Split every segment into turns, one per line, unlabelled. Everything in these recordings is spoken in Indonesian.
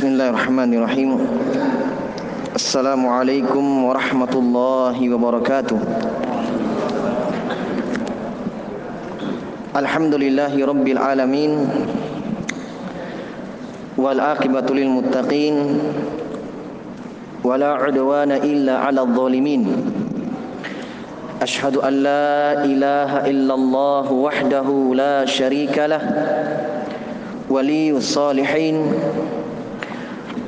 Bismillahirrahmanirrahim Assalamualaikum warahmatullahi wabarakatuh Alhamdulillahi rabbil alamin Wal akibatu lil muttaqin Wala udwana illa ala zalimin Ashhadu an la ilaha illallah wahdahu la sharika lah Waliyus salihin Waliyus salihin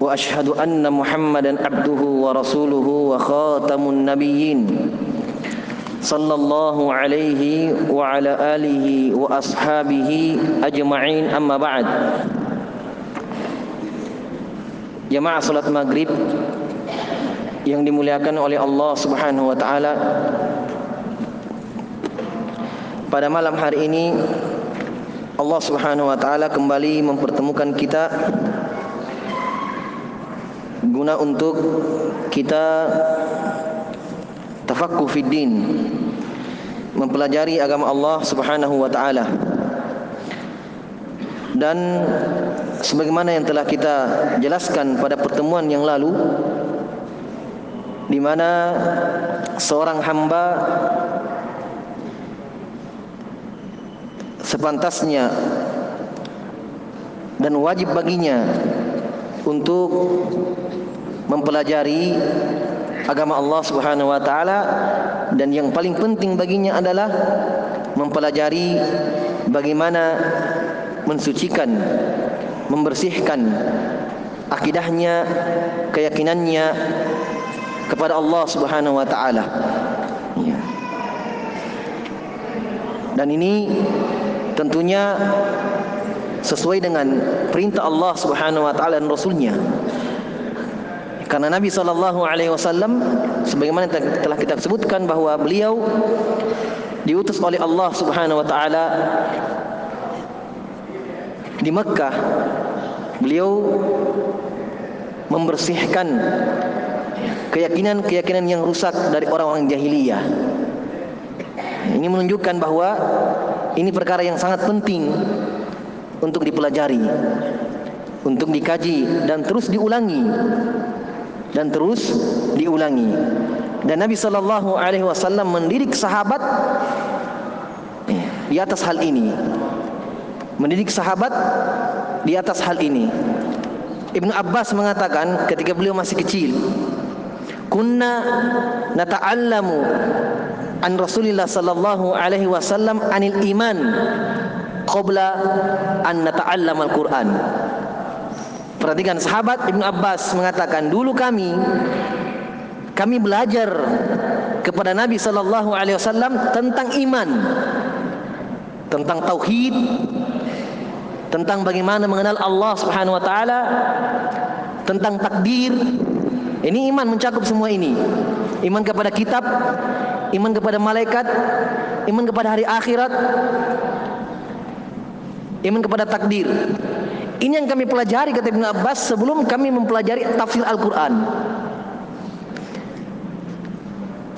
واشهد ان محمدا عبده ورسوله وخاتم النبيين صلى الله عليه وعلى اله واصحابه اجمعين اما بعد jemaah salat maghrib yang dimuliakan oleh Allah Subhanahu wa taala pada malam hari ini Allah Subhanahu wa taala kembali mempertemukan kita guna untuk kita tafaqquh fid din mempelajari agama Allah Subhanahu wa taala. Dan sebagaimana yang telah kita jelaskan pada pertemuan yang lalu di mana seorang hamba sepantasnya dan wajib baginya untuk mempelajari agama Allah Subhanahu wa taala dan yang paling penting baginya adalah mempelajari bagaimana mensucikan membersihkan akidahnya keyakinannya kepada Allah Subhanahu wa taala ya. dan ini tentunya sesuai dengan perintah Allah Subhanahu wa taala dan rasulnya karena Nabi sallallahu alaihi wasallam sebagaimana telah kita sebutkan bahwa beliau diutus oleh Allah Subhanahu wa taala di Mekkah beliau membersihkan keyakinan-keyakinan yang rusak dari orang-orang jahiliyah. Ini menunjukkan bahwa ini perkara yang sangat penting untuk dipelajari, untuk dikaji dan terus diulangi dan terus diulangi. Dan Nabi sallallahu alaihi wasallam mendidik sahabat di atas hal ini. Mendidik sahabat di atas hal ini. Ibnu Abbas mengatakan ketika beliau masih kecil, "Kunna nata'allamu an Rasulillah sallallahu alaihi wasallam anil iman qabla an nata'allam al-Quran. Perhatikan sahabat Ibnu Abbas mengatakan dulu kami kami belajar kepada Nabi sallallahu alaihi wasallam tentang iman, tentang tauhid, tentang bagaimana mengenal Allah Subhanahu wa taala, tentang takdir. Ini iman mencakup semua ini. Iman kepada kitab, iman kepada malaikat, iman kepada hari akhirat, iman kepada takdir. Ini yang kami pelajari kata Ibn Abbas sebelum kami mempelajari tafsir Al-Quran.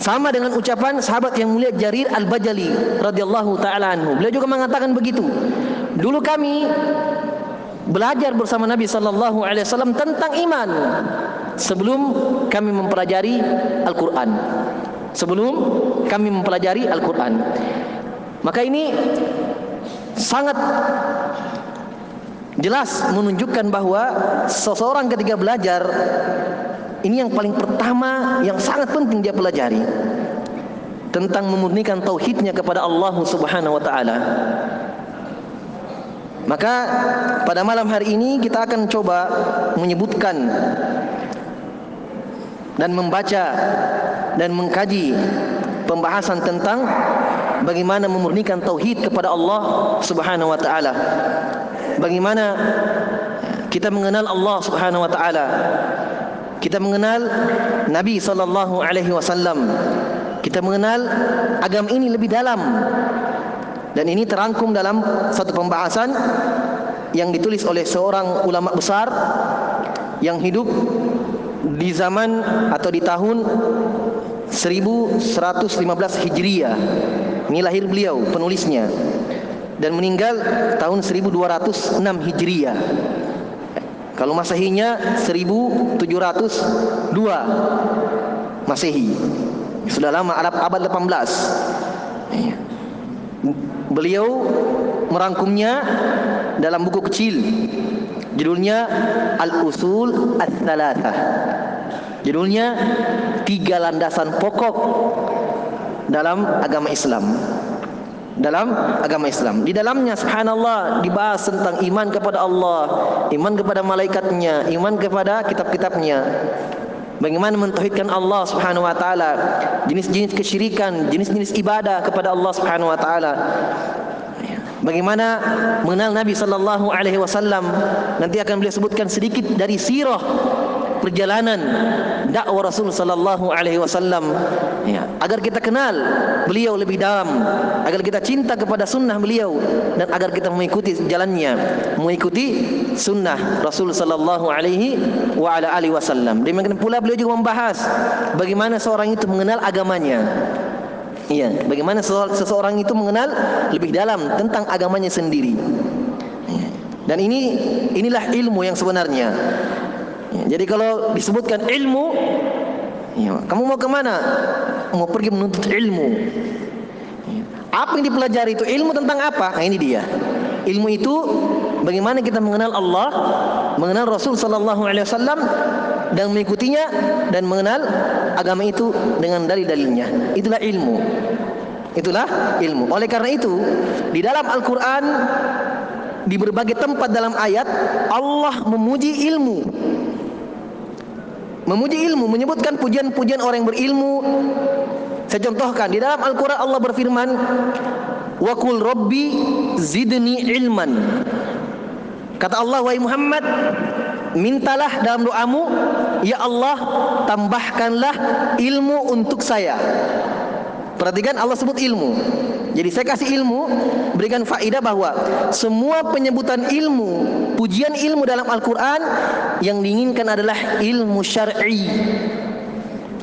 Sama dengan ucapan sahabat yang mulia Jarir Al-Bajali radhiyallahu taala anhu. Beliau juga mengatakan begitu. Dulu kami belajar bersama Nabi sallallahu alaihi wasallam tentang iman sebelum kami mempelajari Al-Qur'an. Sebelum kami mempelajari Al-Qur'an. Maka ini sangat jelas menunjukkan bahwa seseorang ketika belajar ini yang paling pertama yang sangat penting dia pelajari tentang memurnikan tauhidnya kepada Allah Subhanahu wa taala. Maka pada malam hari ini kita akan coba menyebutkan dan membaca dan mengkaji pembahasan tentang bagaimana memurnikan tauhid kepada Allah Subhanahu wa taala. Bagaimana kita mengenal Allah Subhanahu wa taala. Kita mengenal Nabi sallallahu alaihi wasallam. Kita mengenal agama ini lebih dalam. Dan ini terangkum dalam satu pembahasan yang ditulis oleh seorang ulama besar yang hidup di zaman atau di tahun 1115 Hijriah. Ini lahir beliau penulisnya dan meninggal tahun 1206 Hijriah. Kalau Masehinya 1702 Masehi. Sudah lama Arab abad 18. Iya. Beliau merangkumnya dalam buku kecil judulnya Al-Usul Ats-Tsalatsah. Judulnya tiga landasan pokok dalam agama Islam dalam agama Islam. Di dalamnya subhanallah dibahas tentang iman kepada Allah, iman kepada malaikatnya, iman kepada kitab-kitabnya. Bagaimana mentauhidkan Allah Subhanahu wa taala, jenis-jenis kesyirikan, jenis-jenis ibadah kepada Allah Subhanahu wa taala. Bagaimana mengenal Nabi sallallahu alaihi wasallam? Nanti akan beliau sebutkan sedikit dari sirah perjalanan dakwah Rasul sallallahu alaihi wasallam ya agar kita kenal beliau lebih dalam agar kita cinta kepada sunnah beliau dan agar kita mengikuti jalannya mengikuti sunnah Rasul sallallahu alaihi wa ala alihi wasallam demikian pula beliau juga membahas bagaimana seorang itu mengenal agamanya Iya, bagaimana seseorang itu mengenal lebih dalam tentang agamanya sendiri. Iya. Dan ini inilah ilmu yang sebenarnya. Ya, jadi kalau disebutkan ilmu, ya, kamu mau ke mana? Mau pergi menuntut ilmu. Ya. Apa yang dipelajari itu ilmu tentang apa? Nah, ini dia. Ilmu itu bagaimana kita mengenal Allah, mengenal Rasul Sallallahu Alaihi Wasallam dan mengikutinya dan mengenal agama itu dengan dalil-dalilnya. Itulah ilmu. Itulah ilmu. Oleh karena itu, di dalam Al-Qur'an di berbagai tempat dalam ayat Allah memuji ilmu memuji ilmu, menyebutkan pujian-pujian orang yang berilmu. Saya contohkan di dalam Al-Qur'an Allah berfirman, "Wa qul rabbi zidni ilman." Kata Allah wahai Muhammad, mintalah dalam doamu, ya Allah, tambahkanlah ilmu untuk saya. Perhatikan Allah sebut ilmu. Jadi saya kasih ilmu, berikan faedah bahwa semua penyebutan ilmu, pujian ilmu dalam Al-Quran yang diinginkan adalah ilmu syar'i.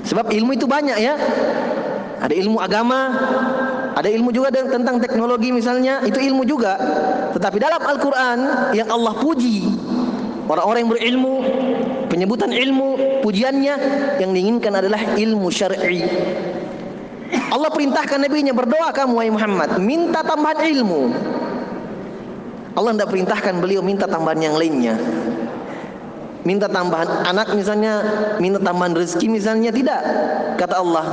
Sebab ilmu itu banyak ya. Ada ilmu agama, ada ilmu juga tentang teknologi misalnya, itu ilmu juga. Tetapi dalam Al-Quran yang Allah puji orang-orang yang berilmu, penyebutan ilmu, pujiannya yang diinginkan adalah ilmu syar'i. Allah perintahkan nabinya berdoa kamu wahai Muhammad, minta tambahan ilmu. Allah tidak perintahkan beliau minta tambahan yang lainnya. Minta tambahan anak misalnya, minta tambahan rezeki misalnya tidak. Kata Allah,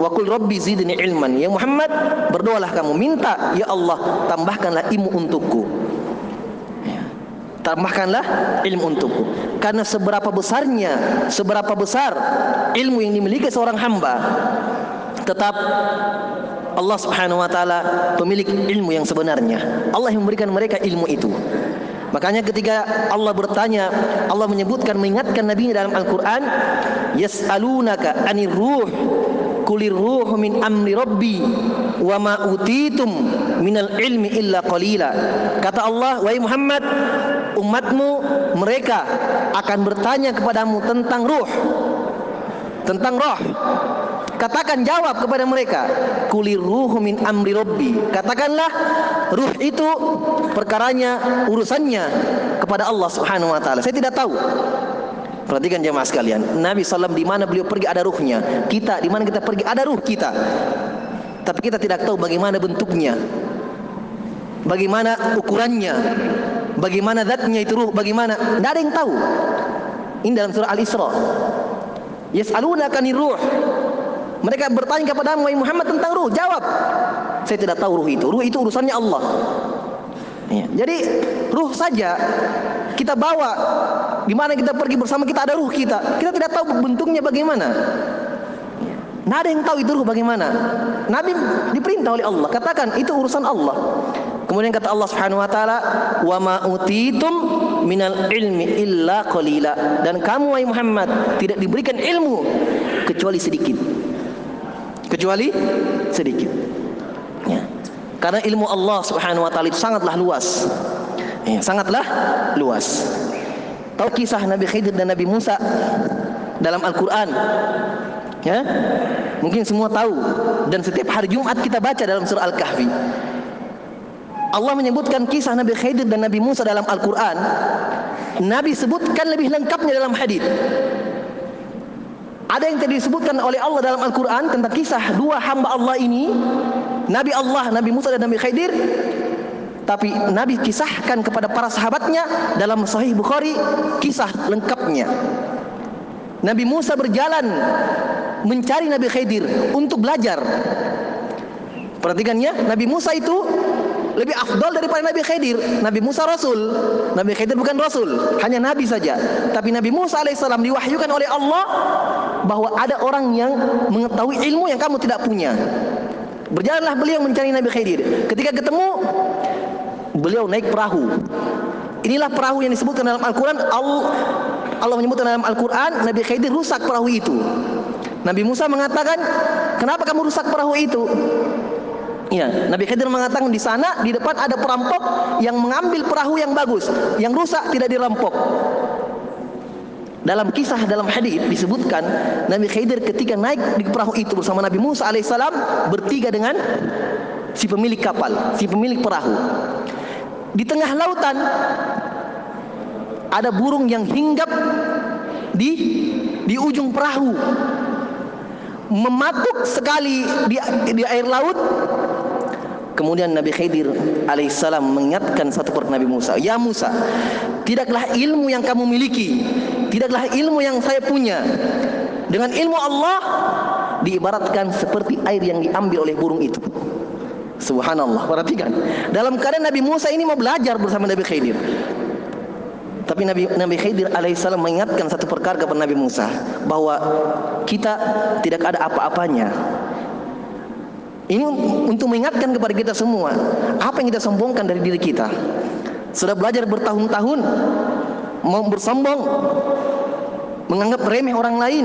"Wa qul rabbi zidni ilman." Ya Muhammad, berdoalah kamu minta, ya Allah, tambahkanlah ilmu untukku. Ya. Tambahkanlah ilmu untukku. Karena seberapa besarnya, seberapa besar ilmu yang dimiliki seorang hamba, tetap Allah Subhanahu wa taala pemilik ilmu yang sebenarnya. Allah yang memberikan mereka ilmu itu. Makanya ketika Allah bertanya, Allah menyebutkan mengingatkan Nabi dalam Al-Qur'an, yas'alunaka 'anir ruh kulir ruh min amri rabbi wa ma utitum minal ilmi illa qalila. Kata Allah, wahai Muhammad, umatmu mereka akan bertanya kepadamu tentang ruh. Tentang roh Katakan jawab kepada mereka, kulir ruhu min amri rabbi. Katakanlah ruh itu perkaranya urusannya kepada Allah Subhanahu wa taala. Saya tidak tahu. Perhatikan jemaah sekalian, Nabi SAW di mana beliau pergi ada ruhnya. Kita di mana kita pergi ada ruh kita. Tapi kita tidak tahu bagaimana bentuknya. Bagaimana ukurannya. Bagaimana zatnya itu ruh, bagaimana? Tidak ada yang tahu. Ini dalam surah Al-Isra. Yas'alunaka ruh mereka bertanya kepada Muhammad tentang ruh. Jawab. Saya tidak tahu ruh itu. Ruh itu urusannya Allah. Ya. Jadi ruh saja kita bawa di mana kita pergi bersama kita ada ruh kita. Kita tidak tahu bentuknya bagaimana. Nah ada yang tahu itu ruh bagaimana. Nabi diperintah oleh Allah. Katakan itu urusan Allah. Kemudian kata Allah Subhanahu wa taala, "Wa ma utitum minal ilmi illa qalila." Dan kamu wahai Muhammad tidak diberikan ilmu kecuali sedikit kecuali sedikit. Ya. Karena ilmu Allah Subhanahu wa taala itu sangatlah luas. Ya, sangatlah luas. Tahu kisah Nabi Khidir dan Nabi Musa dalam Al-Qur'an? Ya? Mungkin semua tahu dan setiap hari Jumat kita baca dalam surah Al-Kahfi. Allah menyebutkan kisah Nabi Khidir dan Nabi Musa dalam Al-Qur'an Nabi sebutkan lebih lengkapnya dalam hadis. Ada yang tadi disebutkan oleh Allah dalam Al-Quran tentang kisah dua hamba Allah ini, Nabi Allah, Nabi Musa dan Nabi Khidir. Tapi Nabi kisahkan kepada para sahabatnya dalam Sahih Bukhari kisah lengkapnya. Nabi Musa berjalan mencari Nabi Khidir untuk belajar. Perhatikannya, Nabi Musa itu lebih afdol daripada Nabi Khidir. Nabi Musa Rasul, Nabi Khidir bukan Rasul, hanya Nabi saja. Tapi Nabi Musa alaihissalam diwahyukan oleh Allah bahwa ada orang yang mengetahui ilmu yang kamu tidak punya. Berjalanlah beliau mencari Nabi Khidir. Ketika ketemu, beliau naik perahu. Inilah perahu yang disebutkan dalam Al-Quran. Allah, Allah menyebutkan dalam Al-Quran, Nabi Khidir rusak perahu itu. Nabi Musa mengatakan, kenapa kamu rusak perahu itu? Ya, Nabi Khidir mengatakan di sana di depan ada perampok yang mengambil perahu yang bagus, yang rusak tidak dirampok. Dalam kisah dalam hadis disebutkan Nabi Khidir ketika naik di perahu itu bersama Nabi Musa alaihissalam bertiga dengan si pemilik kapal, si pemilik perahu. Di tengah lautan ada burung yang hinggap di di ujung perahu mematuk sekali di, di air laut Kemudian Nabi Khidir alaihissalam mengingatkan satu perkara Nabi Musa, "Ya Musa, tidaklah ilmu yang kamu miliki, tidaklah ilmu yang saya punya. Dengan ilmu Allah diibaratkan seperti air yang diambil oleh burung itu." Subhanallah, perhatikan. Dalam keadaan Nabi Musa ini mau belajar bersama Nabi Khidir. Tapi Nabi Nabi Khidir alaihissalam mengingatkan satu perkara kepada Nabi Musa bahwa kita tidak ada apa-apanya ini untuk mengingatkan kepada kita semua apa yang kita sombongkan dari diri kita. Sudah belajar bertahun-tahun mau bersombong, menganggap remeh orang lain,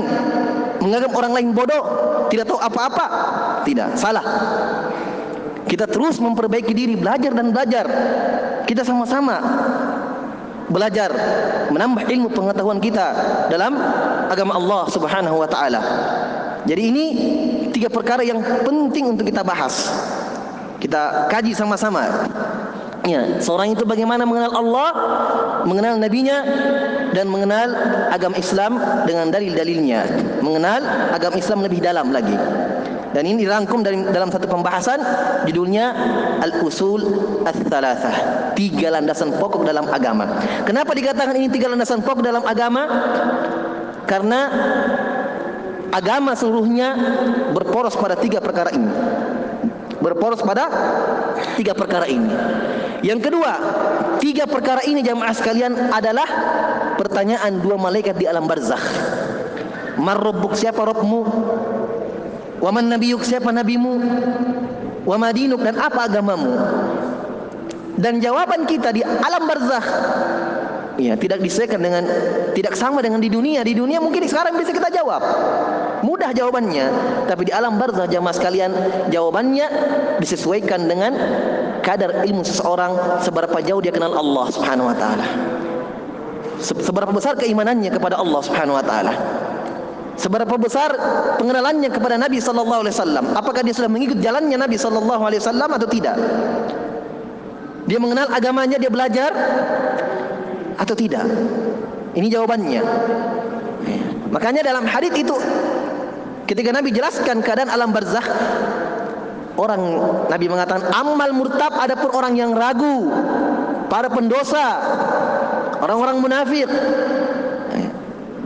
menganggap orang lain bodoh, tidak tahu apa-apa. Tidak, salah. Kita terus memperbaiki diri, belajar dan belajar. Kita sama-sama belajar menambah ilmu pengetahuan kita dalam agama Allah Subhanahu wa taala. Jadi ini tiga perkara yang penting untuk kita bahas. Kita kaji sama-sama. Ya, seorang itu bagaimana mengenal Allah, mengenal nabinya dan mengenal agama Islam dengan dalil-dalilnya, mengenal agama Islam lebih dalam lagi. Dan ini dirangkum dari dalam satu pembahasan judulnya Al-Usul Ats-Tsalatsah. Tiga landasan pokok dalam agama. Kenapa dikatakan ini tiga landasan pokok dalam agama? Karena agama seluruhnya berporos pada tiga perkara ini. Berporos pada tiga perkara ini. Yang kedua, tiga perkara ini jamaah sekalian adalah pertanyaan dua malaikat di alam barzakh. Marrabbuk siapa Rabbmu? Wa man nabiyuk siapa nabimu? Wa madinuk dan apa agamamu? Dan jawaban kita di alam barzakh Ya, tidak disesuaikan dengan tidak sama dengan di dunia. Di dunia mungkin sekarang bisa kita jawab. Mudah jawabannya, tapi di alam barzah jamaah sekalian jawabannya disesuaikan dengan kadar ilmu seseorang seberapa jauh dia kenal Allah Subhanahu wa taala. Seberapa besar keimanannya kepada Allah Subhanahu wa taala. Seberapa besar pengenalannya kepada Nabi sallallahu alaihi wasallam? Apakah dia sudah mengikut jalannya Nabi sallallahu alaihi wasallam atau tidak? Dia mengenal agamanya, dia belajar atau tidak? Ini jawabannya. Makanya dalam hadis itu ketika Nabi jelaskan keadaan alam barzakh orang Nabi mengatakan amal murtab adapun orang yang ragu para pendosa orang-orang munafik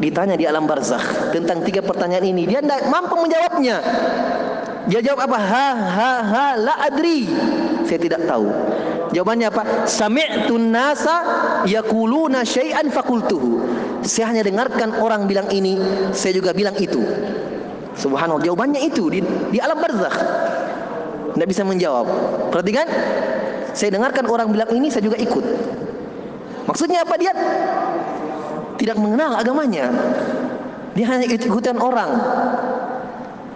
ditanya di alam barzakh tentang tiga pertanyaan ini dia tidak mampu menjawabnya dia jawab apa ha ha ha la adri saya tidak tahu Jawabannya apa? Sami'tu nasa yaquluna syai'an fakultuhu. Saya hanya dengarkan orang bilang ini, saya juga bilang itu. Subhanallah, jawabannya itu di, di alam barzakh. Tidak bisa menjawab. Perhatikan, saya dengarkan orang bilang ini, saya juga ikut. Maksudnya apa dia? Tidak mengenal agamanya. Dia hanya ikut-ikutan orang.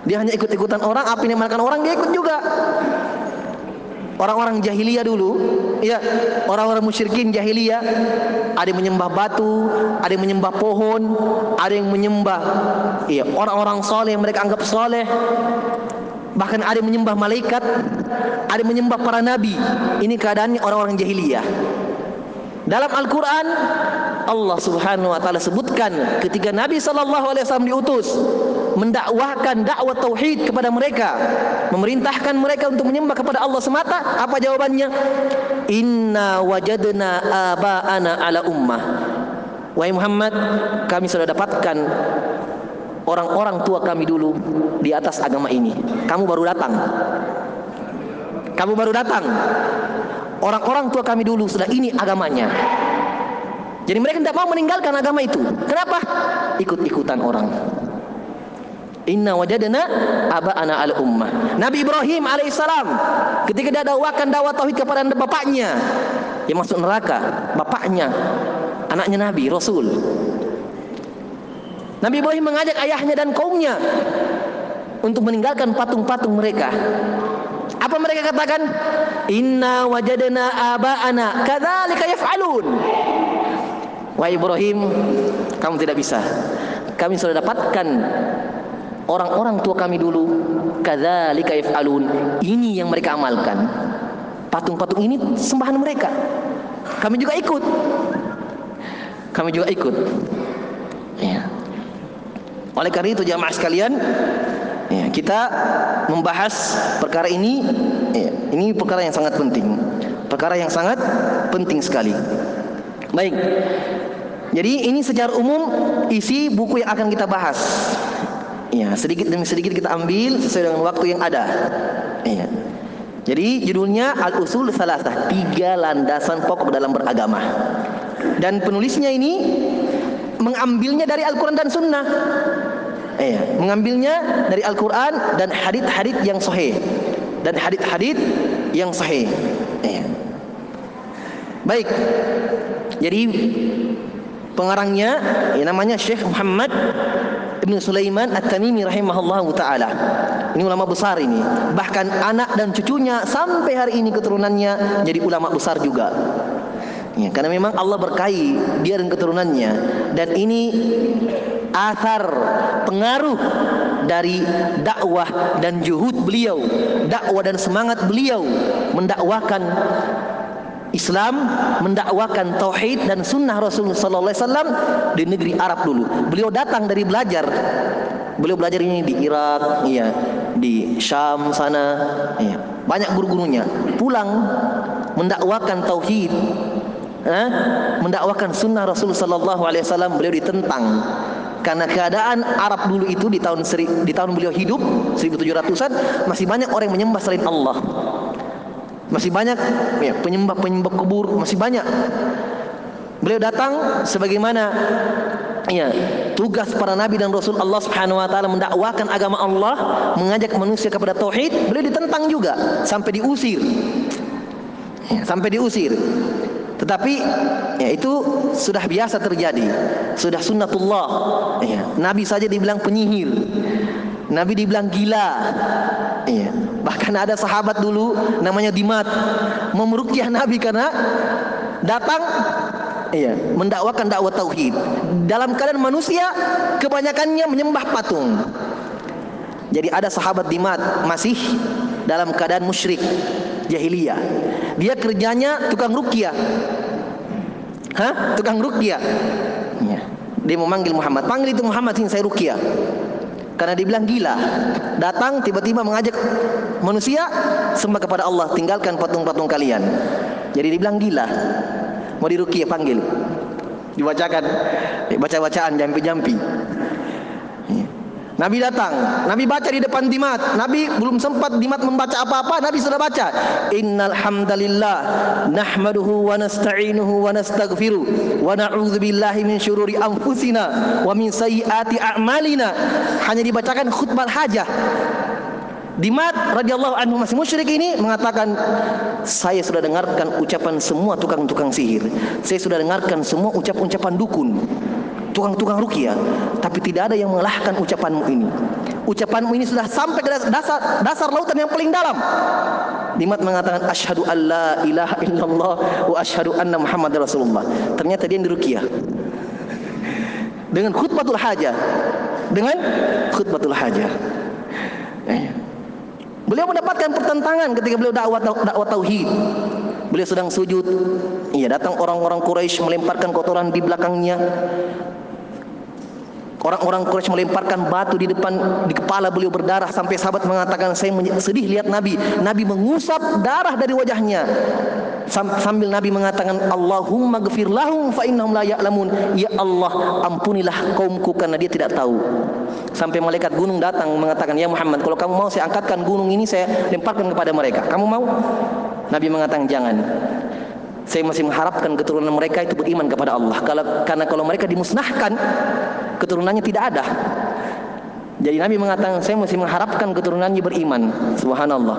Dia hanya ikut-ikutan orang, apa yang dimakan orang dia ikut juga orang-orang jahiliyah dulu, ya, orang-orang musyrikin jahiliyah, ada yang menyembah batu, ada yang menyembah pohon, ada yang menyembah ya, orang-orang soleh yang mereka anggap soleh, bahkan ada yang menyembah malaikat, ada yang menyembah para nabi. Ini keadaannya orang-orang jahiliyah. Dalam Al-Quran Allah Subhanahu wa taala sebutkan ketika Nabi sallallahu alaihi wasallam diutus mendakwahkan dakwah tauhid kepada mereka, memerintahkan mereka untuk menyembah kepada Allah semata, apa jawabannya? Inna wajadna aba'ana ala ummah. Wahai Muhammad, kami sudah dapatkan orang-orang tua kami dulu di atas agama ini. Kamu baru datang. Kamu baru datang. Orang-orang tua kami dulu sudah ini agamanya. Jadi mereka tidak mau meninggalkan agama itu. Kenapa? Ikut-ikutan orang. Inna wajadna aba'ana al ummah. Nabi Ibrahim alaihissalam ketika dia dakwakan dakwah tauhid kepada bapaknya yang masuk neraka, bapaknya, anaknya Nabi, Rasul. Nabi Ibrahim mengajak ayahnya dan kaumnya untuk meninggalkan patung-patung mereka. Apa mereka katakan? Inna wajadna aba'ana kadzalika yaf'alun. Wahai Ibrahim, kamu tidak bisa. Kami sudah dapatkan orang-orang tua kami dulu kadzalika yaf'alun. Ini yang mereka amalkan. Patung-patung ini sembahan mereka. Kami juga ikut. Kami juga ikut. Ya. Oleh karena itu jamaah sekalian ya, kita membahas perkara ini. Ya, ini perkara yang sangat penting. Perkara yang sangat penting sekali. Baik. Jadi ini secara umum isi buku yang akan kita bahas Ya, sedikit demi sedikit kita ambil sesuai dengan waktu yang ada. Ya. Jadi judulnya Al-Usul Salasah, tiga landasan pokok dalam beragama. Dan penulisnya ini mengambilnya dari Al-Quran dan Sunnah. Ya, mengambilnya dari Al-Quran dan hadith-hadith yang sahih dan hadith-hadith yang sahih. Ya. Baik. Jadi pengarangnya ya namanya Syekh Muhammad Ibn Sulaiman At-Tamimi rahimahullahu taala. Ini ulama besar ini. Bahkan anak dan cucunya sampai hari ini keturunannya jadi ulama besar juga. Ya, karena memang Allah berkahi dia dan keturunannya dan ini asar pengaruh dari dakwah dan juhud beliau, dakwah dan semangat beliau mendakwakan Islam mendakwakan tauhid dan sunnah Rasulullah sallallahu alaihi wasallam di negeri Arab dulu. Beliau datang dari belajar. Beliau belajar ini di Irak, iya, di Syam sana, iya. Banyak guru-gurunya. Pulang mendakwakan tauhid, eh? mendakwakan sunnah Rasulullah sallallahu alaihi wasallam beliau ditentang karena keadaan Arab dulu itu di tahun seri, di tahun beliau hidup 1700-an masih banyak orang yang menyembah selain Allah. Masih banyak ya, penyembah-penyembah kubur, masih banyak. Beliau datang sebagaimana ya, tugas para nabi dan rasul Allah Subhanahu wa taala mendakwakan agama Allah, mengajak manusia kepada tauhid, beliau ditentang juga sampai diusir. Ya, sampai diusir. Tetapi ya itu sudah biasa terjadi, sudah sunnatullah. Ya, nabi saja dibilang penyihir. Nabi dibilang gila. Iya. Bahkan ada sahabat dulu namanya Dimat memerukiah Nabi karena datang iya, mendakwakan dakwah tauhid. Dalam keadaan manusia kebanyakannya menyembah patung. Jadi ada sahabat Dimat masih dalam keadaan musyrik jahiliyah. Dia kerjanya tukang rukyah. Hah? Tukang rukyah. Iya. Dia memanggil Muhammad. Panggil itu Muhammad sini saya rukyah karena dibilang gila datang tiba-tiba mengajak manusia sembah kepada Allah tinggalkan patung-patung kalian. Jadi dibilang gila mau diruki panggil. Dibacakan baca-bacaan jampi-jampi Nabi datang, Nabi baca di depan Dimat. Nabi belum sempat Dimat membaca apa-apa, Nabi sudah baca. Innal hamdalillah nahmaduhu wa nasta'inuhu wa nastaghfiru wa na'udzu min syururi anfusina wa min sayyiati a'malina. Hanya dibacakan khutbah hajah. Dimat radhiyallahu anhu masih musyrik ini mengatakan saya sudah dengarkan ucapan semua tukang-tukang sihir. Saya sudah dengarkan semua ucapan-ucapan dukun tukang-tukang rukia tapi tidak ada yang mengalahkan ucapanmu ini. Ucapanmu ini sudah sampai ke dasar dasar lautan yang paling dalam. Dimat mengatakan asyhadu alla ilaha illallah wa asyhadu anna muhammad rasulullah. Ternyata dia dirukia dengan khutbatul hajah dengan khutbatul hajah eh. beliau mendapatkan pertentangan ketika beliau dakwah dakwah tauhid. Beliau sedang sujud. Iya, datang orang-orang Quraisy melemparkan kotoran di belakangnya. Orang-orang Quraisy melemparkan batu di depan di kepala beliau berdarah sampai sahabat mengatakan saya sedih lihat Nabi. Nabi mengusap darah dari wajahnya. Sambil Nabi mengatakan Allahumma gfir lahum fa innahum la ya'lamun. Ya Allah, ampunilah kaumku karena dia tidak tahu. Sampai malaikat gunung datang mengatakan, "Ya Muhammad, kalau kamu mau saya angkatkan gunung ini saya lemparkan kepada mereka. Kamu mau?" Nabi mengatakan, "Jangan." Saya masih mengharapkan keturunan mereka itu beriman kepada Allah. Kalau, karena kalau mereka dimusnahkan, keturunannya tidak ada. Jadi Nabi mengatakan, saya masih mengharapkan keturunannya beriman. Subhanallah.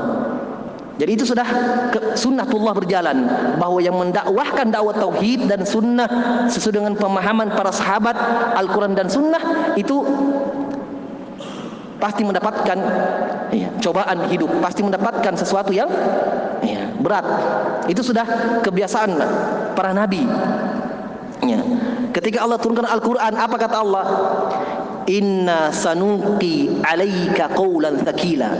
Jadi itu sudah ke, sunnatullah berjalan bahwa yang mendakwahkan dakwah tauhid dan sunnah sesuai dengan pemahaman para sahabat Al-Quran dan sunnah itu pasti mendapatkan ya, cobaan hidup, pasti mendapatkan sesuatu yang ya, berat. Itu sudah kebiasaan para nabi. Ya. Ketika Allah turunkan Al-Quran, apa kata Allah? Inna sanuqi alaika qawlan thakila.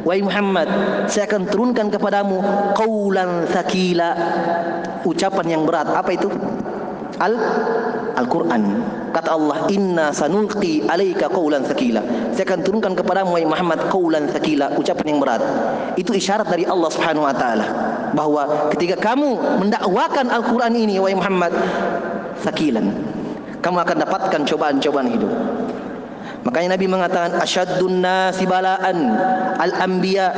Wahai Muhammad, saya akan turunkan kepadamu qawlan thakila. Ucapan yang berat. Apa itu? Al Al-Quran. Kata Allah, Inna sanulqi alaika qawlan thakila. Saya akan turunkan kepadamu wahai Muhammad qawlan thakila, ucapan yang berat. Itu isyarat dari Allah Subhanahu wa taala bahwa ketika kamu mendakwakan Al-Quran ini wahai Muhammad thakilan, kamu akan dapatkan cobaan-cobaan hidup. Makanya Nabi mengatakan asyaddun nasi balaan al-anbiya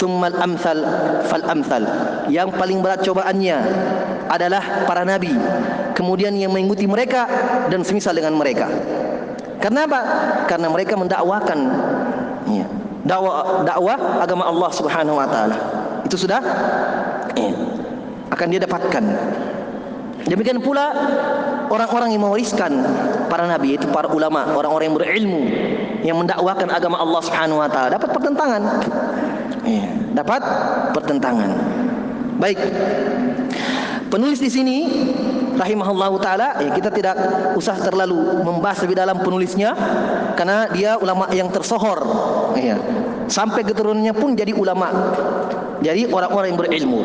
thumma al-amsal fal amsal. Yang paling berat cobaannya adalah para nabi, kemudian yang mengikuti mereka dan semisal dengan mereka. Kenapa? Karena mereka mendakwakan ya, dakwah dakwah agama Allah Subhanahu wa taala. Itu sudah ya, akan dia dapatkan. Demikian pula orang-orang yang mewariskan para nabi itu para ulama, orang-orang yang berilmu yang mendakwakan agama Allah Subhanahu wa taala dapat pertentangan. Ya, dapat pertentangan. Baik. Penulis di sini rahimahullahu taala ya kita tidak usah terlalu membahas lebih dalam penulisnya karena dia ulama yang tersohor ya. Sampai keturunannya pun jadi ulama. Jadi orang-orang yang berilmu.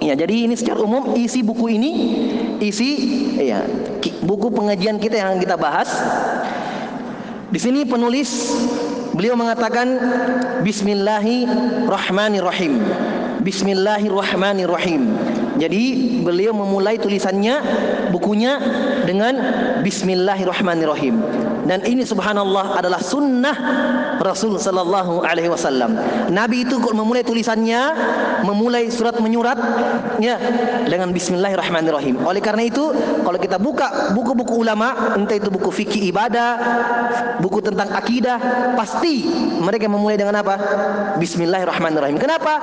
Ya, jadi ini secara umum isi buku ini isi ya buku pengajian kita yang kita bahas. Di sini penulis beliau mengatakan Bismillahirrahmanirrahim. Bismillahirrahmanirrahim. Jadi beliau memulai tulisannya bukunya dengan Bismillahirrahmanirrahim. Dan ini subhanallah adalah sunnah Rasul sallallahu alaihi wasallam. Nabi itu kalau memulai tulisannya, memulai surat menyurat ya dengan bismillahirrahmanirrahim. Oleh karena itu, kalau kita buka buku-buku ulama, entah itu buku fikih ibadah, buku tentang akidah, pasti mereka memulai dengan apa? Bismillahirrahmanirrahim. Kenapa?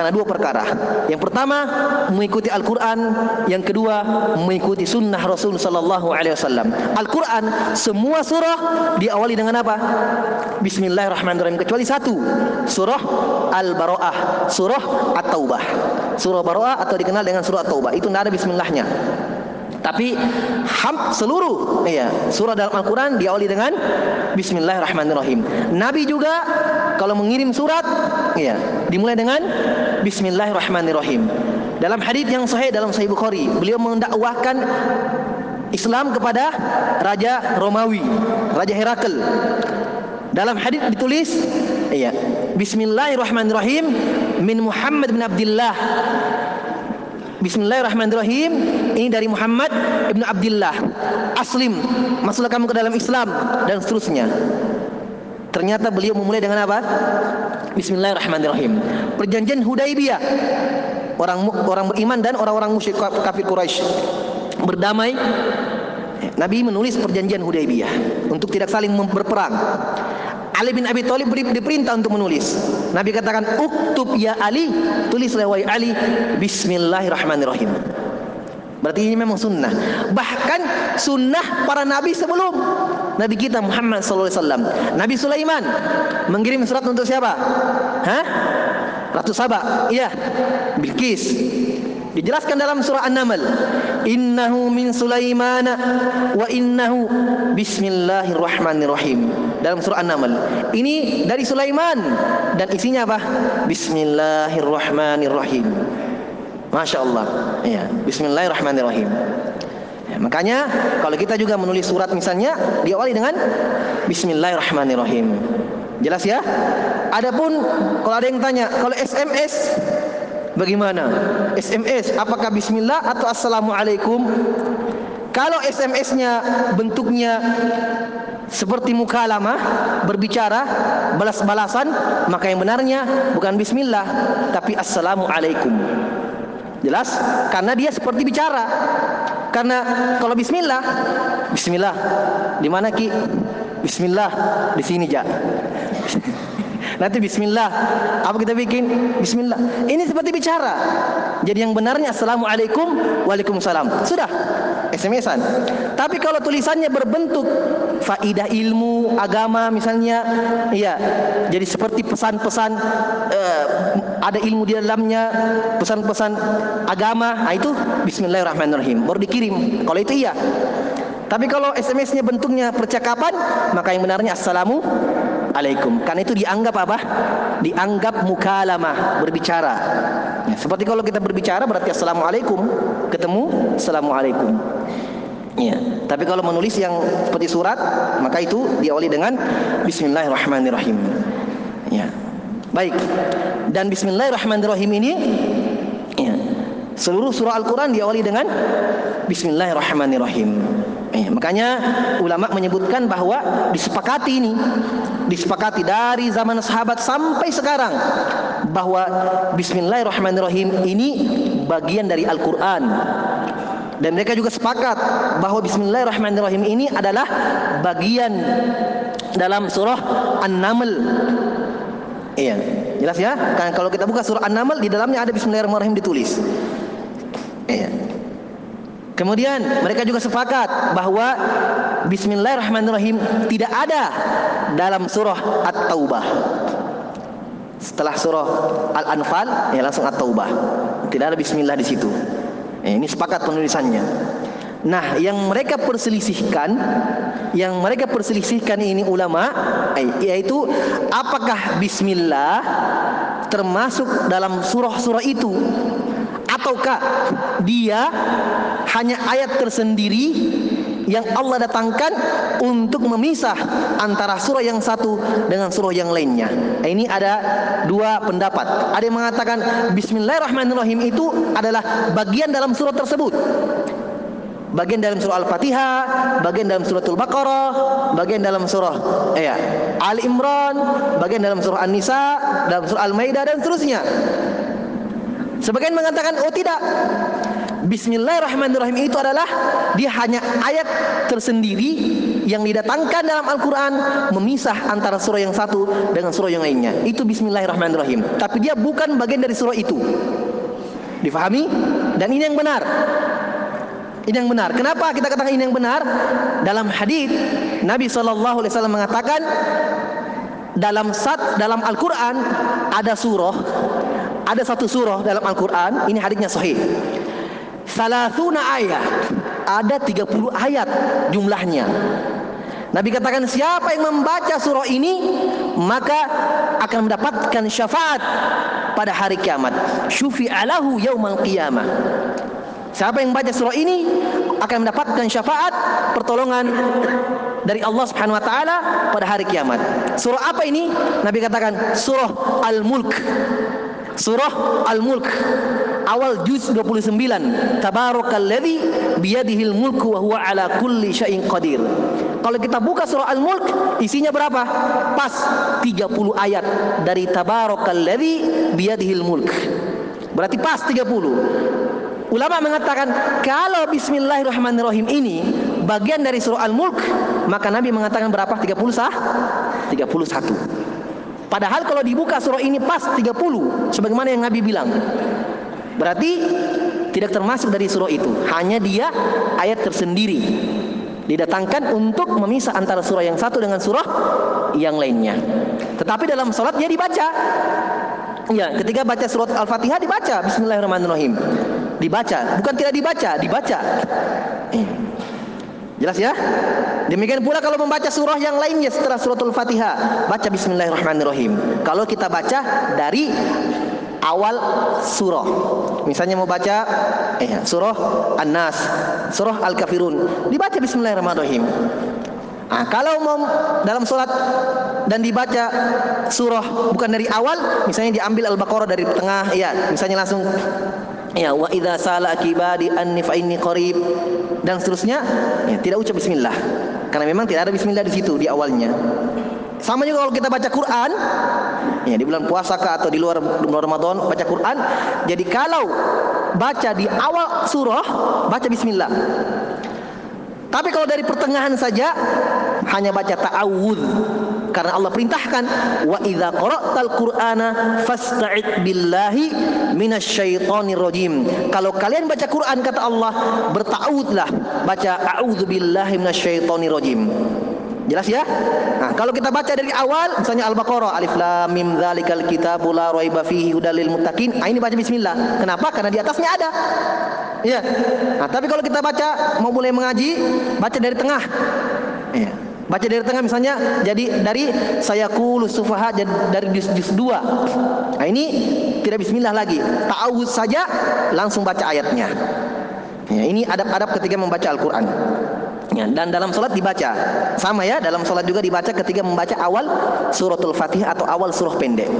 Karena dua perkara. Yang pertama, mengikuti Al-Qur'an, yang kedua, mengikuti sunnah Rasul sallallahu alaihi wasallam. Al-Qur'an semua surah diawali dengan apa? Bismillahirrahmanirrahim kecuali satu, surah Al-Bara'ah, surah At-Taubah. Surah Bara'ah atau dikenal dengan surah At-Taubah. Itu tidak ada bismillahnya. Tapi ham seluruh ya, surah dalam Al-Qur'an diawali dengan bismillahirrahmanirrahim. Nabi juga kalau mengirim surat ya, dimulai dengan bismillahirrahmanirrahim. Dalam hadis yang sahih dalam Sahih Bukhari, beliau mendakwahkan Islam kepada Raja Romawi, Raja Herakl. Dalam hadis ditulis, iya, Bismillahirrahmanirrahim min Muhammad bin Abdullah. Bismillahirrahmanirrahim. Ini dari Muhammad ibn Abdullah. Aslim, masuklah kamu ke dalam Islam dan seterusnya. Ternyata beliau memulai dengan apa? Bismillahirrahmanirrahim. Perjanjian Hudaibiyah. Orang orang beriman dan orang-orang musyrik kafir Quraisy berdamai Nabi menulis perjanjian Hudaybiyah untuk tidak saling berperang. Ali bin Abi Thalib diperintah untuk menulis. Nabi katakan, "Uktub ya Ali, tulislah wahai Ali, bismillahirrahmanirrahim." Berarti ini memang sunnah. Bahkan sunnah para nabi sebelum Nabi kita Muhammad sallallahu alaihi wasallam. Nabi Sulaiman mengirim surat untuk siapa? Hah? Ratu Saba. Iya. Bilqis. Dijelaskan dalam surah An-Naml, "Innahu min Sulaiman wa innahu bismillahirrahmanirrahim." Dalam surah An-Naml. Ini dari Sulaiman dan isinya apa? Bismillahirrahmanirrahim. Masya Allah. Ya, Bismillahirrahmanirrahim. Ya, makanya kalau kita juga menulis surat misalnya diawali dengan Bismillahirrahmanirrahim. Jelas ya? Adapun kalau ada yang tanya, kalau SMS bagaimana? SMS apakah bismillah atau assalamualaikum? Kalau SMS-nya bentuknya seperti mukalamah berbicara balas-balasan maka yang benarnya bukan bismillah tapi assalamualaikum. Jelas? Karena dia seperti bicara. Karena kalau bismillah bismillah di mana ki? Bismillah di sini ja Nanti bismillah. Apa kita bikin? Bismillah. Ini seperti bicara. Jadi yang benarnya assalamualaikum waalaikumsalam. Sudah. SMS-an. Tapi kalau tulisannya berbentuk faidah ilmu agama misalnya, iya. Jadi seperti pesan-pesan uh, ada ilmu di dalamnya, pesan-pesan agama. Nah itu bismillahirrahmanirrahim. Baru dikirim. Kalau itu iya. Tapi kalau SMS-nya bentuknya percakapan, maka yang benarnya assalamu alaikum. Karena itu dianggap apa? Dianggap mukalamah, berbicara. Ya, seperti kalau kita berbicara berarti assalamualaikum, ketemu assalamualaikum. Ya, tapi kalau menulis yang seperti surat, maka itu diawali dengan bismillahirrahmanirrahim. Ya. Baik. Dan bismillahirrahmanirrahim ini seluruh surah Al-Qur'an diawali dengan bismillahirrahmanirrahim. Eh, makanya ulama menyebutkan bahwa disepakati ini, disepakati dari zaman sahabat sampai sekarang bahwa Bismillahirrahmanirrahim ini bagian dari Al-Quran. Dan mereka juga sepakat bahwa Bismillahirrahmanirrahim ini adalah bagian dalam surah An-Naml. Iya, jelas ya? Kalau kita buka surah An-Naml di dalamnya ada Bismillahirrahmanirrahim ditulis. Iya. Kemudian mereka juga sepakat bahwa Bismillahirrahmanirrahim tidak ada dalam surah At-Taubah. Setelah surah Al-Anfal ya langsung At-Taubah. Tidak ada Bismillah di situ. Eh, ini sepakat penulisannya. Nah, yang mereka perselisihkan, yang mereka perselisihkan ini ulama, eh, yaitu apakah Bismillah termasuk dalam surah-surah itu ataukah dia hanya ayat tersendiri yang Allah datangkan untuk memisah antara surah yang satu dengan surah yang lainnya. Ini ada dua pendapat. Ada yang mengatakan Bismillahirrahmanirrahim itu adalah bagian dalam surah tersebut. Bagian dalam surah Al-Fatihah, bagian dalam surah Al-Baqarah, bagian dalam surah ya, Ali Imran, bagian dalam surah An-Nisa, dalam surah Al-Maidah dan seterusnya. Sebagian mengatakan oh tidak. Bismillahirrahmanirrahim itu adalah dia hanya ayat tersendiri yang didatangkan dalam Al-Quran memisah antara surah yang satu dengan surah yang lainnya. Itu Bismillahirrahmanirrahim. Tapi dia bukan bagian dari surah itu. Difahami? Dan ini yang benar. Ini yang benar. Kenapa kita katakan ini yang benar? Dalam hadis Nabi SAW mengatakan dalam sat dalam Al-Quran ada surah ada satu surah dalam Al-Quran, ini hadisnya sahih. Salasuna ayat. Ada 30 ayat jumlahnya. Nabi katakan siapa yang membaca surah ini maka akan mendapatkan syafaat pada hari kiamat. Syufi'alahu yaumal qiyamah. Siapa yang membaca surah ini akan mendapatkan syafaat pertolongan dari Allah Subhanahu wa taala pada hari kiamat. Surah apa ini? Nabi katakan surah Al-Mulk. Surah Al-Mulk awal juz 29. Tabarakalladzi biyadihil mulku wa huwa ala kulli syai'in qadir. Kalau kita buka surah Al-Mulk, isinya berapa? Pas 30 ayat dari Tabarakalladzi biyadihil mulk. Berarti pas 30. Ulama mengatakan kalau bismillahirrahmanirrahim ini bagian dari surah Al-Mulk, maka Nabi mengatakan berapa? 30 sah? 31. Padahal kalau dibuka surah ini pas 30 sebagaimana yang Nabi bilang. Berarti tidak termasuk dari surah itu. Hanya dia ayat tersendiri. Didatangkan untuk memisah antara surah yang satu dengan surah yang lainnya. Tetapi dalam salat dia dibaca. Ya, ketika baca surat Al-Fatihah dibaca Bismillahirrahmanirrahim. Dibaca, bukan tidak dibaca, dibaca. Eh, Jelas ya? Demikian pula kalau membaca surah yang lainnya setelah suratul Fatihah, baca bismillahirrahmanirrahim. Kalau kita baca dari awal surah. Misalnya mau baca eh, surah An-Nas, surah Al-Kafirun, dibaca bismillahirrahmanirrahim. Nah, kalau mau dalam sholat dan dibaca surah bukan dari awal, misalnya diambil Al-Baqarah dari tengah, ya, misalnya langsung ya wa idza sala kibadi anni fa inni qarib dan seterusnya, ya, tidak ucap bismillah. Karena memang tidak ada bismillah di situ di awalnya. Sama juga kalau kita baca Quran, ya di bulan puasa kah atau di luar bulan Ramadan baca Quran. Jadi kalau baca di awal surah, baca bismillah. Tapi kalau dari pertengahan saja hanya baca ta'awudz karena Allah perintahkan wa idza qara'tal qur'ana fasta'id billahi minasyaitonir rajim. Kalau kalian baca Quran kata Allah, berta'awudlah, baca a'udzu billahi minasyaitonir rajim. Jelas ya? Nah, kalau kita baca dari awal misalnya Al-Baqarah Alif Lam Mim Dzalikal Kitabu la raiba fihi hudal muttaqin. Ah, ini baca bismillah. Kenapa? Karena di atasnya ada. Iya. Nah, tapi kalau kita baca mau mulai mengaji, baca dari tengah. Iya. Baca dari tengah misalnya jadi dari saya kulus sufaha dari juz, juz 2. Nah, ini tidak bismillah lagi. Ta'awuz saja langsung baca ayatnya. Ya, ini adab-adab ketika membaca Al-Qur'an. Ya, dan dalam sholat dibaca sama ya dalam sholat juga dibaca ketika membaca awal suratul fatihah atau awal surah pendek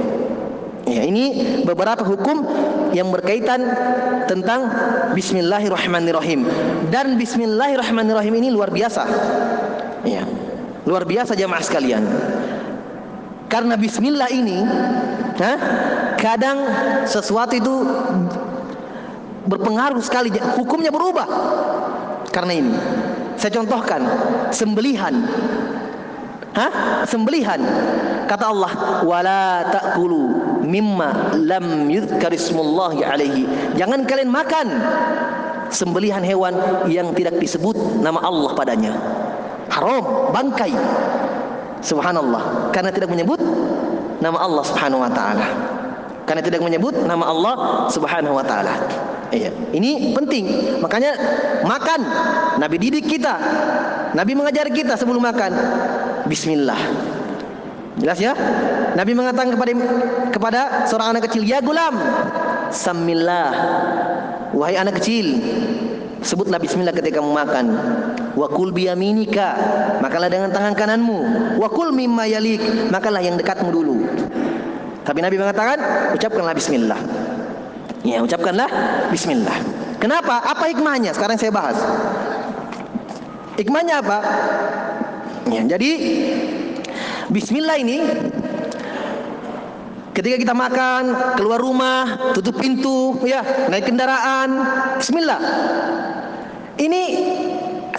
Ya, ini beberapa hukum yang berkaitan tentang Bismillahirrahmanirrahim dan Bismillahirrahmanirrahim ini luar biasa. Ya, luar biasa jamaah sekalian. Karena Bismillah ini, ha, kadang sesuatu itu berpengaruh sekali, hukumnya berubah. Karena ini, saya contohkan sembelihan Hah? Sembelihan. Kata Allah, "Wala ta'kulu mimma lam yuzkarismullahi alaihi." Jangan kalian makan sembelihan hewan yang tidak disebut nama Allah padanya. Haram, bangkai. Subhanallah, karena tidak menyebut nama Allah Subhanahu wa taala. Karena tidak menyebut nama Allah Subhanahu wa taala. Iya, ini penting. Makanya makan Nabi didik kita. Nabi mengajar kita sebelum makan bismillah. Jelas ya? Nabi mengatakan kepada kepada seorang anak kecil, "Ya gulam, samillah." Wahai anak kecil, sebutlah bismillah ketika memakan. Wa kul biyaminika, makanlah dengan tangan kananmu. Wa kul mimma yalik, makanlah yang dekatmu dulu. Tapi Nabi mengatakan, ucapkanlah bismillah. Ya, ucapkanlah bismillah. Kenapa? Apa hikmahnya? Sekarang saya bahas. Hikmahnya apa? Ya, jadi bismillah ini ketika kita makan, keluar rumah, tutup pintu, ya, naik kendaraan, bismillah. Ini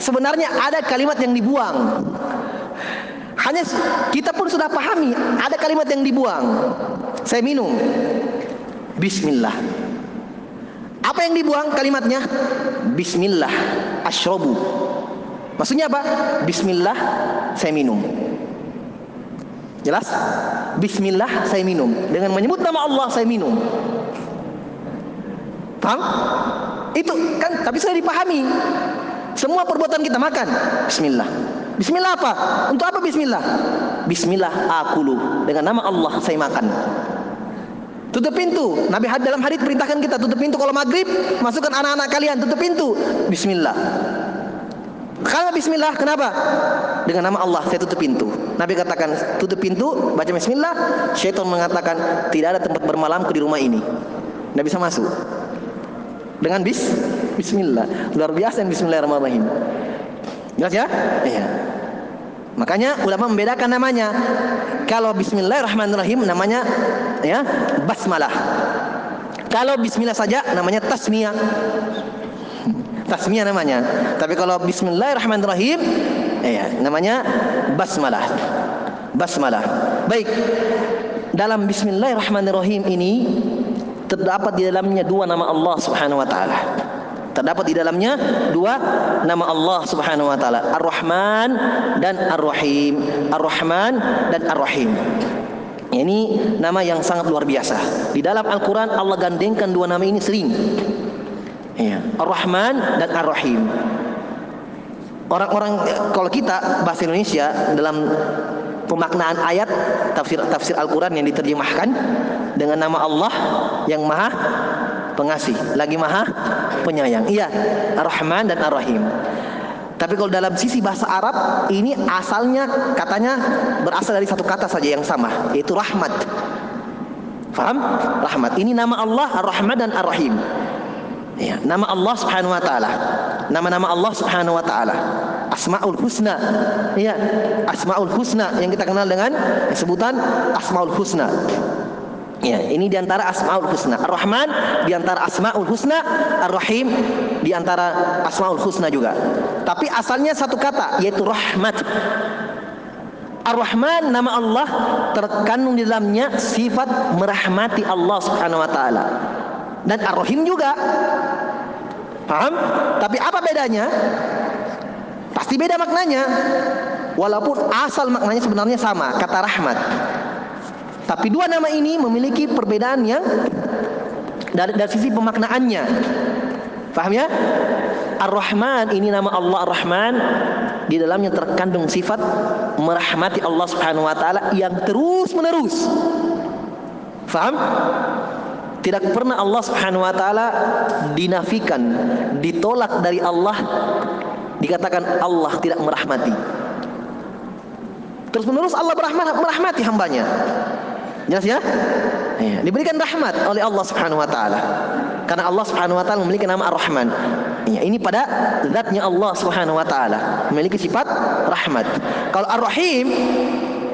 sebenarnya ada kalimat yang dibuang. Hanya kita pun sudah pahami ada kalimat yang dibuang. Saya minum. Bismillah. Apa yang dibuang kalimatnya? Bismillah asyrobu. Maksudnya apa? Bismillah saya minum. Jelas? Bismillah saya minum. Dengan menyebut nama Allah saya minum. Paham? Itu kan tapi saya dipahami. Semua perbuatan kita makan. Bismillah. Bismillah apa? Untuk apa bismillah? Bismillah akulu. Dengan nama Allah saya makan. Tutup pintu. Nabi dalam hadis perintahkan kita tutup pintu kalau maghrib, masukkan anak-anak kalian tutup pintu. Bismillah. Kalau bismillah kenapa? Dengan nama Allah saya tutup pintu. Nabi katakan tutup pintu, baca bismillah, syaitan mengatakan tidak ada tempat bermalamku di rumah ini. Tidak bisa masuk. Dengan bis bismillah. Luar biasa bismillahirrahmanirrahim. Jelas ya? Iya. Makanya ulama membedakan namanya. Kalau bismillahirrahmanirrahim namanya ya basmalah. Kalau bismillah saja namanya tasmiyah tasmiyah namanya. Tapi kalau bismillahirrahmanirrahim ya namanya basmalah. Basmalah. Baik. Dalam bismillahirrahmanirrahim ini terdapat di dalamnya dua nama Allah Subhanahu wa taala. Terdapat di dalamnya dua nama Allah Subhanahu wa taala, Ar-Rahman dan Ar-Rahim. Ar-Rahman dan Ar-Rahim. Ini nama yang sangat luar biasa. Di dalam Al-Quran Allah gandengkan dua nama ini sering. Ya. Ar-Rahman dan Ar-Rahim. Orang-orang kalau kita bahasa Indonesia dalam pemaknaan ayat tafsir tafsir Al-Qur'an yang diterjemahkan dengan nama Allah yang Maha Pengasih, lagi Maha Penyayang. Iya, Ar-Rahman dan Ar-Rahim. Tapi kalau dalam sisi bahasa Arab ini asalnya katanya berasal dari satu kata saja yang sama, yaitu rahmat. Faham? Rahmat. Ini nama Allah Ar-Rahman dan Ar-Rahim. Ya, nama Allah Subhanahu wa taala. Nama-nama Allah Subhanahu wa taala. Asmaul Husna. Ya, Asmaul Husna yang kita kenal dengan sebutan Asmaul Husna. Ya, ini di antara Asmaul Husna. Ar-Rahman di antara Asmaul Husna, Ar-Rahim di antara Asmaul Husna juga. Tapi asalnya satu kata yaitu rahmat. Ar-Rahman nama Allah terkandung di dalamnya sifat merahmati Allah Subhanahu wa taala. Dan Ar-Rahim juga. Paham? Tapi apa bedanya? Pasti beda maknanya. Walaupun asal maknanya sebenarnya sama, kata rahmat. Tapi dua nama ini memiliki perbedaan yang dari, dari sisi pemaknaannya. Paham ya? Ar-Rahman ini nama Allah Ar-Rahman di dalamnya terkandung sifat merahmati Allah Subhanahu wa taala yang terus menerus. Faham? Tidak pernah Allah Subhanahu wa taala dinafikan, ditolak dari Allah dikatakan Allah tidak merahmati. Terus menerus Allah merahmati hambanya. Jelas ya? Diberikan rahmat oleh Allah Subhanahu wa taala. Karena Allah Subhanahu wa taala memiliki nama Ar-Rahman. Ya, ini pada zatnya Allah Subhanahu wa taala, memiliki sifat rahmat. Kalau Ar-Rahim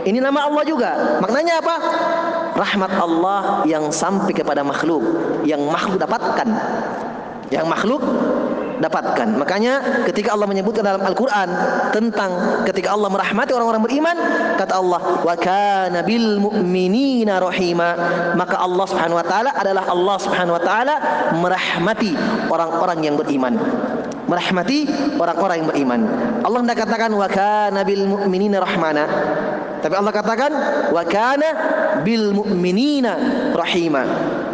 ini nama Allah juga. Maknanya apa? Rahmat Allah yang sampai kepada makhluk, yang makhluk dapatkan. Yang makhluk dapatkan. Makanya ketika Allah menyebutkan dalam Al-Qur'an tentang ketika Allah merahmati orang-orang beriman, kata Allah, "Wa kana bil mu'minina rahima." Maka Allah Subhanahu wa taala adalah Allah Subhanahu wa taala merahmati orang-orang yang beriman. Merahmati orang-orang yang beriman. Allah tidak katakan wa kana bil mu'minina rahmana. Tapi Allah katakan wa kana bil mu'minina rahima.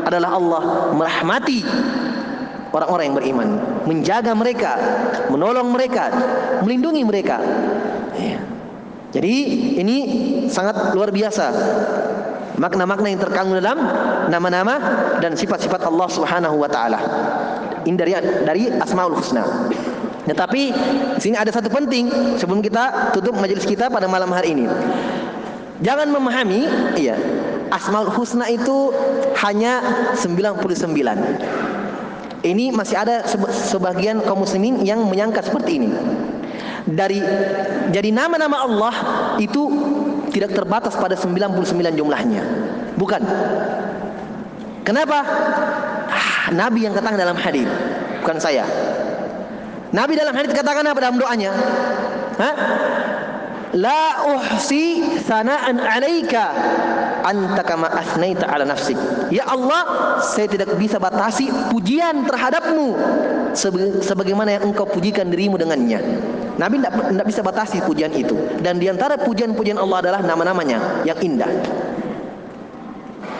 Adalah Allah merahmati orang-orang yang beriman, menjaga mereka, menolong mereka, melindungi mereka. Ya. Jadi ini sangat luar biasa makna-makna yang terkandung dalam nama-nama dan sifat-sifat Allah Subhanahu wa taala. Ini dari dari Asmaul Husna. Tetapi sini ada satu penting sebelum kita tutup majelis kita pada malam hari ini. Jangan memahami, iya, Asmaul Husna itu hanya 99. Ini masih ada sebagian kaum muslimin yang menyangka seperti ini. Dari jadi nama-nama Allah itu tidak terbatas pada 99 jumlahnya. Bukan. Kenapa? Ah, Nabi yang katakan dalam hadis, bukan saya. Nabi dalam hadis katakan apa dalam doanya? Hah? La uhsi sana'an 'alaika anta kama asnaita ala nafsik. Ya Allah, saya tidak bisa batasi pujian terhadapmu sebagaimana yang engkau pujikan dirimu dengannya. Nabi tidak bisa batasi pujian itu. Dan di antara pujian-pujian Allah adalah nama-namanya yang indah.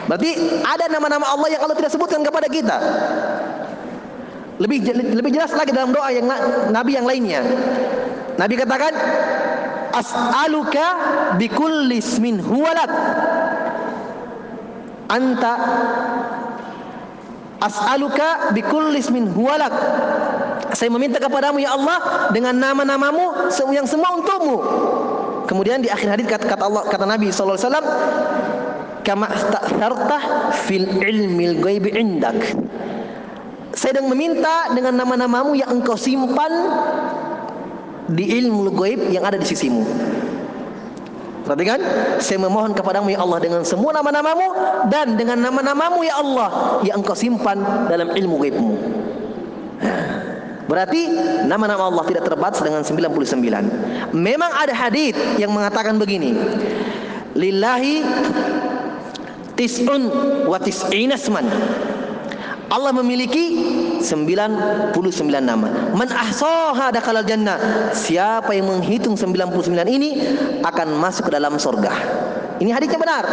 Berarti ada nama-nama Allah yang Allah tidak sebutkan kepada kita. Lebih lebih jelas lagi dalam doa yang Nabi yang lainnya. Nabi katakan, As'aluka bikulli ismin huwalak anta as'aluka bikullis min huwalak saya meminta kepadamu ya Allah dengan nama-namamu yang semua untukmu. Kemudian di akhir hadis kata, kata Allah kata Nabi sallallahu alaihi wasallam kama fil ilmil ghaibi indak. Saya sedang meminta dengan nama-namamu yang engkau simpan di ilmu gaib yang ada di sisimu Perhatikan, saya memohon kepadamu ya Allah dengan semua nama-namamu dan dengan nama-namamu ya Allah yang engkau simpan dalam ilmu gaibmu. Berarti nama-nama Allah tidak terbatas dengan 99. Memang ada hadis yang mengatakan begini. Lillahi tis'un wa tis'ina. Allah memiliki 99 nama. Man ahsaha dakhalal jannah. Siapa yang menghitung 99 ini akan masuk ke dalam surga. Ini hadisnya benar.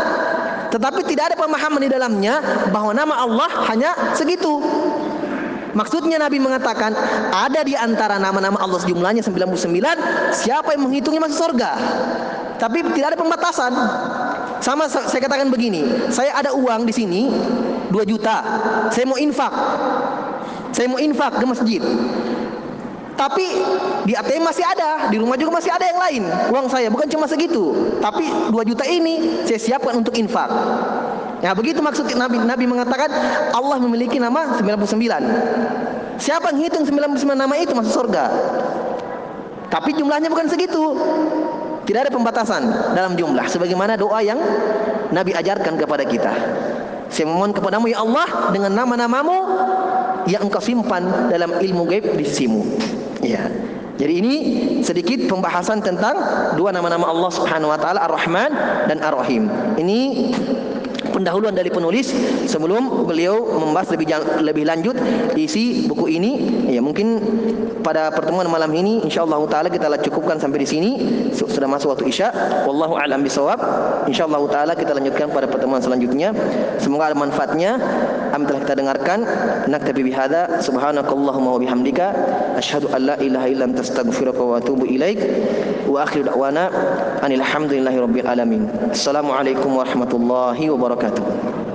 Tetapi tidak ada pemahaman di dalamnya bahwa nama Allah hanya segitu. Maksudnya Nabi mengatakan ada di antara nama-nama Allah sejumlahnya 99 siapa yang menghitungnya masuk surga. Tapi tidak ada pembatasan. Sama saya katakan begini, saya ada uang di sini 2 juta. Saya mau infak. Saya mau infak ke masjid. Tapi di ATM masih ada, di rumah juga masih ada yang lain. Uang saya bukan cuma segitu, tapi 2 juta ini saya siapkan untuk infak. Ya begitu maksud Nabi Nabi mengatakan Allah memiliki nama 99. Siapa yang hitung 99 nama itu masuk surga. Tapi jumlahnya bukan segitu. Tidak ada pembatasan dalam jumlah sebagaimana doa yang Nabi ajarkan kepada kita. Saya memohon kepadamu ya Allah dengan nama-namamu yang engkau simpan dalam ilmu gaib di sisimu. Ya. Jadi ini sedikit pembahasan tentang dua nama-nama Allah Subhanahu wa taala Ar-Rahman dan Ar-Rahim. Ini pendahuluan dari penulis sebelum beliau membahas lebih lebih lanjut isi buku ini. Ya mungkin pada pertemuan malam ini insyaallah taala kita cukupkan sampai di sini. Sudah masuk waktu isya. Wallahu alam bisawab insyaallah taala kita lanjutkan pada pertemuan selanjutnya. Semoga ada manfaatnya. Apa telah kita dengarkan. Naktabi bihadza. Subhanakallahumma wa bihamdika. Asyhadu an la ilaha illa anta astaghfiruka wa atubu ilaik. Wa akhiru da'wana. Anil hamdulillahi rabbil alamin. Assalamualaikum warahmatullahi wabarakatuh wabarakatuh.